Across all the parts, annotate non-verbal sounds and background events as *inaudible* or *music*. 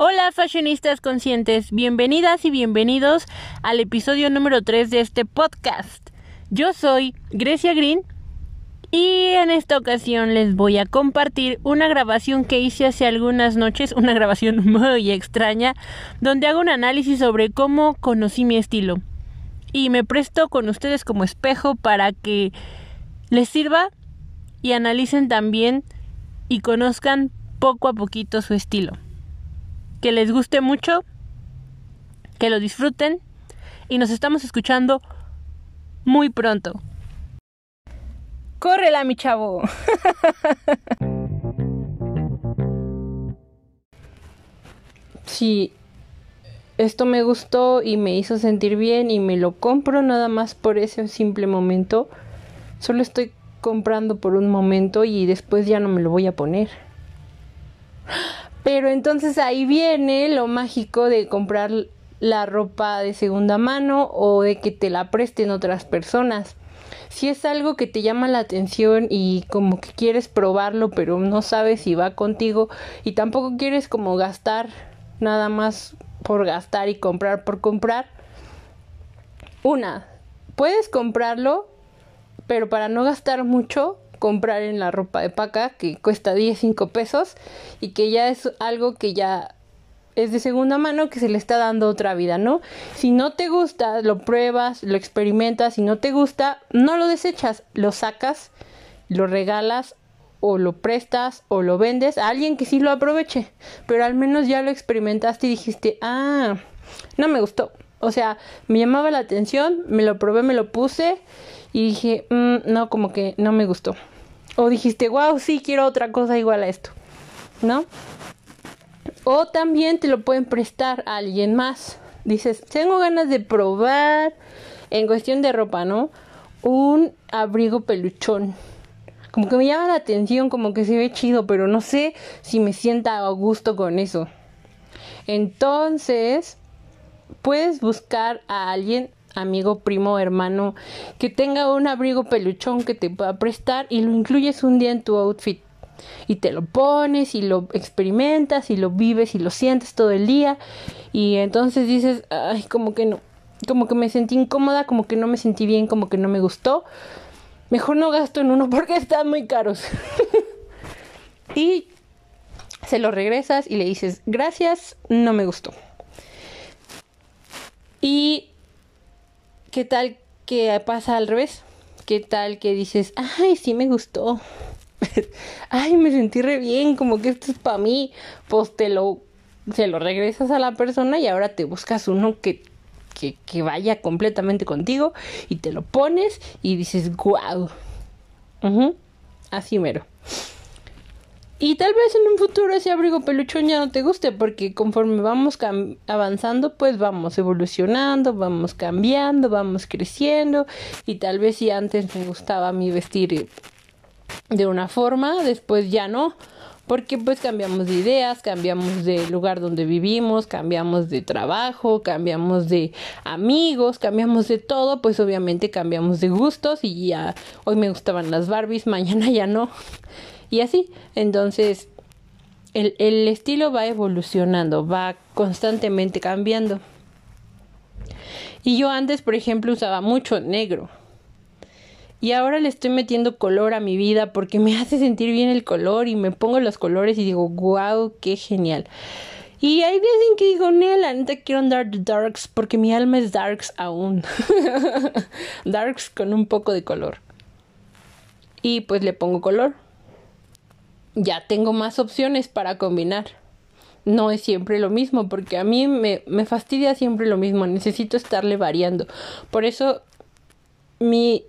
Hola fashionistas conscientes, bienvenidas y bienvenidos al episodio número 3 de este podcast. Yo soy Grecia Green y en esta ocasión les voy a compartir una grabación que hice hace algunas noches, una grabación *laughs* muy extraña, donde hago un análisis sobre cómo conocí mi estilo. Y me presto con ustedes como espejo para que les sirva y analicen también y conozcan poco a poquito su estilo que les guste mucho, que lo disfruten y nos estamos escuchando muy pronto. ¡Córrela, mi chavo! *laughs* si esto me gustó y me hizo sentir bien y me lo compro nada más por ese simple momento, solo estoy comprando por un momento y después ya no me lo voy a poner. Pero entonces ahí viene lo mágico de comprar la ropa de segunda mano o de que te la presten otras personas. Si es algo que te llama la atención y como que quieres probarlo pero no sabes si va contigo y tampoco quieres como gastar nada más por gastar y comprar por comprar. Una, puedes comprarlo pero para no gastar mucho comprar en la ropa de paca que cuesta 10, 5 pesos y que ya es algo que ya es de segunda mano que se le está dando otra vida, ¿no? Si no te gusta, lo pruebas, lo experimentas, si no te gusta, no lo desechas, lo sacas, lo regalas o lo prestas o lo vendes a alguien que sí lo aproveche, pero al menos ya lo experimentaste y dijiste, ah, no me gustó. O sea, me llamaba la atención, me lo probé, me lo puse y dije, mm, no, como que no me gustó. O dijiste, wow, sí, quiero otra cosa igual a esto, ¿no? O también te lo pueden prestar a alguien más. Dices, tengo ganas de probar, en cuestión de ropa, ¿no? Un abrigo peluchón. Como que me llama la atención, como que se ve chido, pero no sé si me sienta a gusto con eso. Entonces, puedes buscar a alguien amigo, primo, hermano, que tenga un abrigo peluchón que te pueda prestar y lo incluyes un día en tu outfit. Y te lo pones y lo experimentas y lo vives y lo sientes todo el día. Y entonces dices, ay, como que no, como que me sentí incómoda, como que no me sentí bien, como que no me gustó. Mejor no gasto en uno *laughs* porque están muy caros. *laughs* y se lo regresas y le dices, gracias, no me gustó. Y ¿Qué tal que pasa al revés? ¿Qué tal que dices, ay, sí me gustó? *laughs* ay, me sentí re bien, como que esto es para mí. Pues te lo, se lo regresas a la persona y ahora te buscas uno que, que, que vaya completamente contigo y te lo pones y dices, guau. Así mero. Y tal vez en un futuro ese abrigo peluchón ya no te guste porque conforme vamos avanzando pues vamos evolucionando, vamos cambiando, vamos creciendo. Y tal vez si antes me gustaba mí vestir de una forma, después ya no, porque pues cambiamos de ideas, cambiamos de lugar donde vivimos, cambiamos de trabajo, cambiamos de amigos, cambiamos de todo, pues obviamente cambiamos de gustos y ya hoy me gustaban las Barbies, *laughs* mañana ya no y así. Entonces, el, el estilo va evolucionando, va constantemente cambiando. Y yo antes, por ejemplo, usaba mucho negro. Y ahora le estoy metiendo color a mi vida porque me *laughs* hace sentir bien el color y me pongo los colores y digo, wow, qué genial. Y hay veces en que digo, Nela, neta quiero andar de darks porque mi alma es darks aún. *laughs* darks con un poco de color. Y pues le pongo color ya tengo más opciones para combinar. No es siempre lo mismo, porque a mí me, me fastidia siempre lo mismo, necesito estarle variando. Por eso mi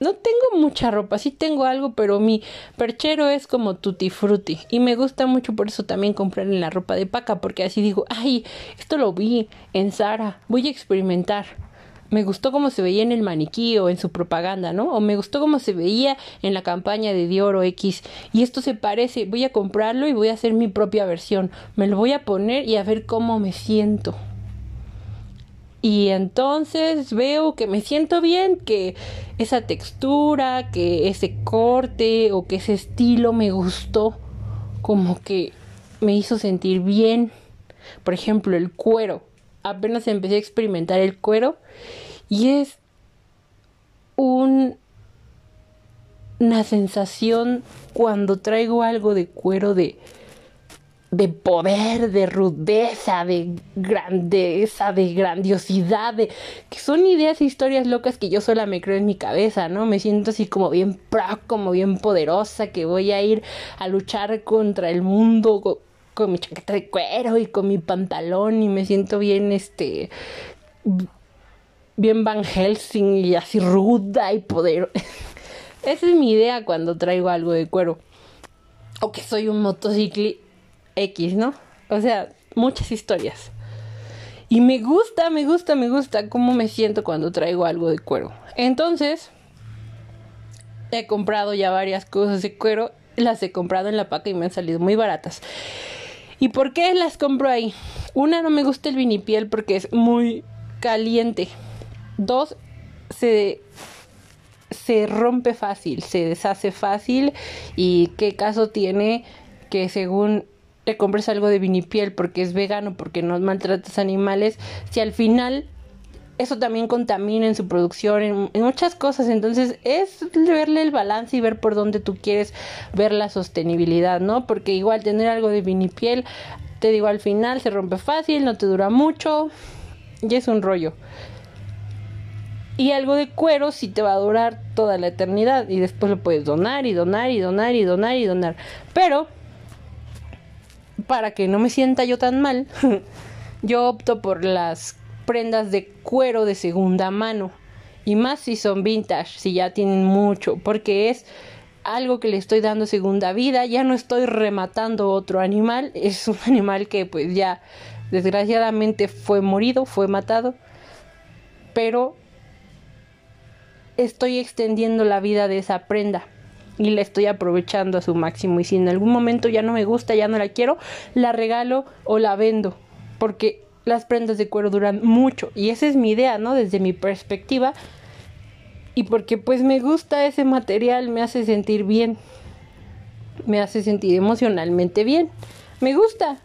no tengo mucha ropa, sí tengo algo, pero mi perchero es como tutti frutti y me gusta mucho por eso también comprar en la ropa de paca porque así digo, ay, esto lo vi en Sara, voy a experimentar me gustó cómo se veía en el maniquí o en su propaganda, ¿no? O me gustó cómo se veía en la campaña de Dior o X. Y esto se parece, voy a comprarlo y voy a hacer mi propia versión. Me lo voy a poner y a ver cómo me siento. Y entonces veo que me siento bien, que esa textura, que ese corte o que ese estilo me gustó, como que me hizo sentir bien Por ejemplo, el cuero. Apenas empecé a experimentar el cuero y es un, una sensación cuando traigo algo de cuero de de poder, de rudeza, de grandeza, de grandiosidad, de que son ideas e historias locas que yo sola me creo en mi cabeza, ¿no? Me siento así como bien pro, como bien poderosa, que voy a ir a luchar contra el mundo con, mi chaqueta de cuero y con mi pantalón y me siento bien, este, bien Van Helsing y así ruda y poderosa. *laughs* Esa es mi idea cuando traigo algo de cuero. O que soy un motociclista X, ¿no? O sea, muchas historias. Y me gusta, me gusta, me gusta cómo me siento cuando traigo algo de cuero. Entonces, he comprado ya varias cosas de cuero. Las he comprado en la paca y me han salido muy baratas. ¿Y por qué las compro ahí? Una, no me gusta el vinipiel porque es muy caliente. Dos, se, se rompe fácil, se deshace fácil. ¿Y qué caso tiene que según te compres algo de vinipiel porque es vegano, porque no maltratas animales, si al final eso también contamina en su producción, en, muchas cosas. Entonces es verle el balance y ver por dónde tú quieres ver la sostenibilidad, ¿no? Porque igual tener algo de vinipiel, te digo, al final se rompe fácil, no te dura mucho y es un rollo. Y algo de cuero sí te va a durar toda la eternidad y después lo puedes donar y donar y donar y donar y donar. Pero para que no me sienta yo tan mal, *laughs* yo opto por las prendas de cuero de segunda mano. Y más si son vintage, si ya tienen mucho, porque es algo que le estoy dando segunda vida, ya no estoy rematando otro animal, es un *laughs* animal que pues ya desgraciadamente fue morido, fue matado, pero estoy extendiendo la vida de esa prenda y la estoy aprovechando a su máximo y si en algún momento ya no me gusta, ya no la quiero, la regalo o la vendo porque las prendas de cuero duran mucho y esa es mi idea, ¿no? Desde mi perspectiva y porque pues me gusta ese material, me hace sentir bien, me hace sentir emocionalmente bien, me gusta,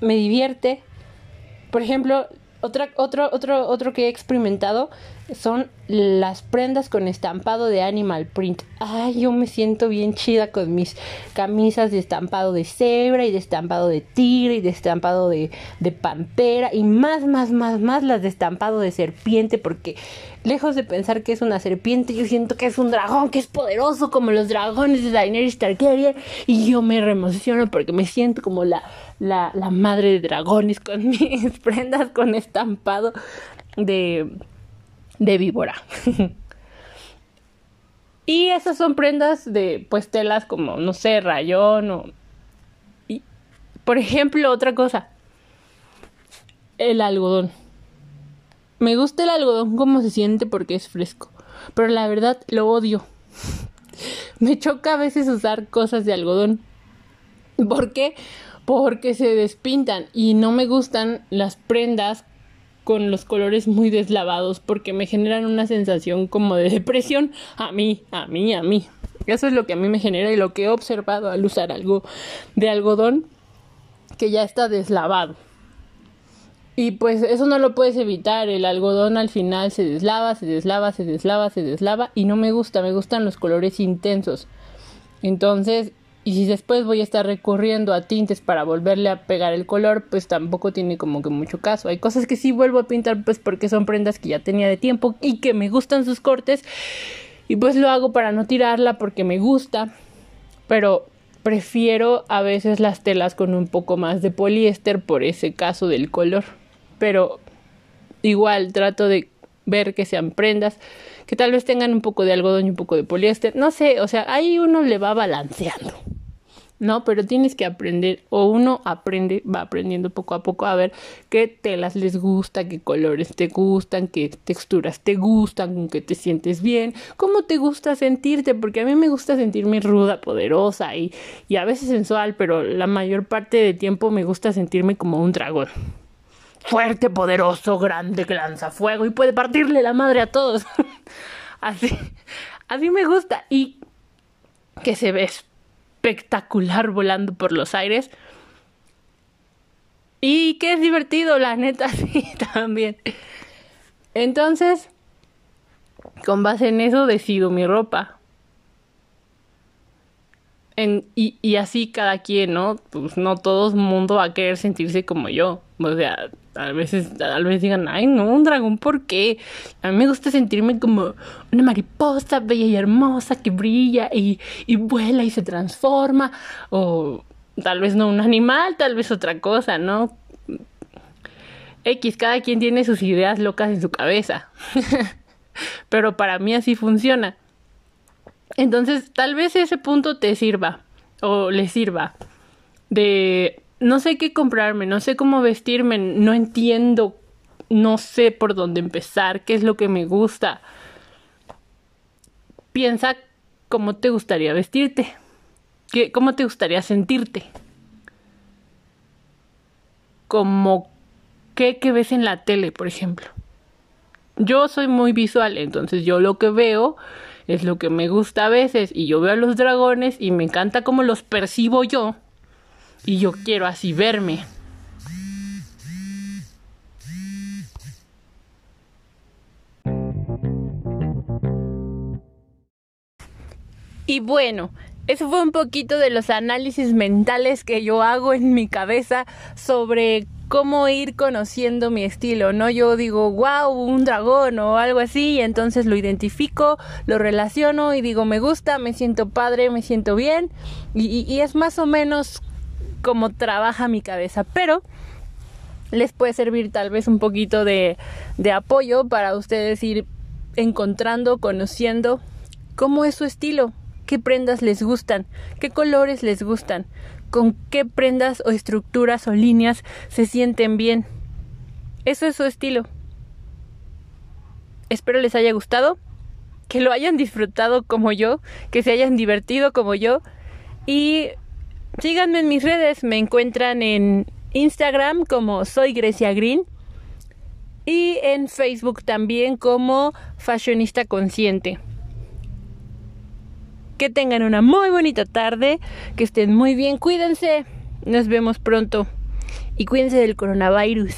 me divierte. Por ejemplo, otra, otro, otro, otro que he experimentado son las prendas con estampado de animal print. Ay, yo me siento bien chida con mis camisas de estampado de cebra y de estampado de tigre y de estampado de, de pantera y más, más, más, más las de estampado de serpiente porque lejos de pensar que es una serpiente, yo siento que es un dragón que es poderoso como los dragones de Daenerys Targaryen y yo me reemociono porque me siento como la, la, la madre de dragones con *laughs* mis prendas con estampado de de víbora. *laughs* y esas son prendas de pues telas como, no sé, rayón o... Y, por ejemplo, otra cosa, el algodón. Me gusta el algodón como se siente porque es fresco, pero la verdad lo odio. *laughs* Me choca a veces usar cosas de algodón. ¿Por qué? Porque se despintan y no me gustan las prendas con los colores muy deslavados porque me generan una sensación como de depresión a mí, a mí, a mí. Eso es lo que a mí me genera y lo que he observado al usar algo de algodón que ya está deslavado. Y pues eso no lo puedes evitar, el algodón al final se deslava, se deslava, se deslava, se deslava y no me gusta, me gustan los colores intensos. Entonces y si después voy a estar recurriendo a tintes para volverle a pegar el color, pues tampoco tiene como que mucho caso. Hay cosas que sí vuelvo a pintar pues porque son prendas que ya tenía de tiempo y que me gustan sus cortes. Y pues lo hago para no tirarla porque me gusta. Pero prefiero a veces las telas con un poco más de poliéster por ese caso del color. Pero igual trato de ver que sean prendas que tal vez tengan un poco de algodón y un poco de poliéster, no sé, o sea, ahí uno le va balanceando. ¿No? Pero tienes que aprender, o uno aprende, va aprendiendo poco a poco a ver qué telas les gusta, qué colores te gustan, qué texturas te gustan, con qué te sientes bien, cómo te gusta sentirte, porque a mí me gusta sentirme ruda, poderosa y, y a veces sensual, pero la mayor parte del tiempo me gusta sentirme como un dragón. Fuerte, poderoso, grande, que lanza fuego y puede partirle la madre a todos. *laughs* así, así me gusta. Y que se ve espectacular volando por los aires. Y que es divertido, la neta, *laughs* sí, también. Entonces, con base en eso decido mi ropa. En, y, y así cada quien, ¿no? Pues no todo el mundo va a querer sentirse como yo. O sea, a veces, tal vez digan, ay, no, un dragón, ¿por qué? A mí me gusta sentirme como una mariposa bella y hermosa que brilla y, y vuela y se transforma. O tal vez no un animal, tal vez otra cosa, ¿no? X, cada quien tiene sus ideas locas en su cabeza. *laughs* Pero para mí así funciona. Entonces, tal vez ese punto te sirva o le sirva de no sé qué comprarme, no sé cómo vestirme, no entiendo, no sé por dónde empezar, qué es lo que me gusta. Piensa cómo te gustaría vestirte, ¿Qué, cómo te gustaría sentirte, como qué ves en la tele, por ejemplo. Yo soy muy visual, entonces yo lo que veo es lo que me gusta a veces y yo veo a los dragones y me encanta cómo los percibo yo y yo quiero así verme. Y bueno, eso fue un poquito de los análisis mentales que yo hago en mi cabeza sobre cómo ir conociendo mi estilo, ¿no? Yo digo, wow, un dragón o algo así, y entonces lo identifico, lo relaciono y digo, me gusta, me siento padre, me siento bien, y, es más o menos como trabaja mi cabeza, pero les puede servir tal vez un poquito de, de apoyo para ustedes ir encontrando, conociendo cómo es su estilo, qué prendas les gustan, qué colores les gustan, con qué prendas o estructuras o líneas se sienten bien. Eso es su estilo. Espero les haya gustado, que lo hayan disfrutado como yo, que se hayan divertido como yo y síganme en mis redes, me encuentran en Instagram como soy Grecia Green y en Facebook también como Fashionista Consciente. Que tengan una muy bonita tarde, que estén muy bien, cuídense. Nos vemos pronto. Y cuídense del coronavirus.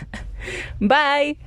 *laughs* Bye.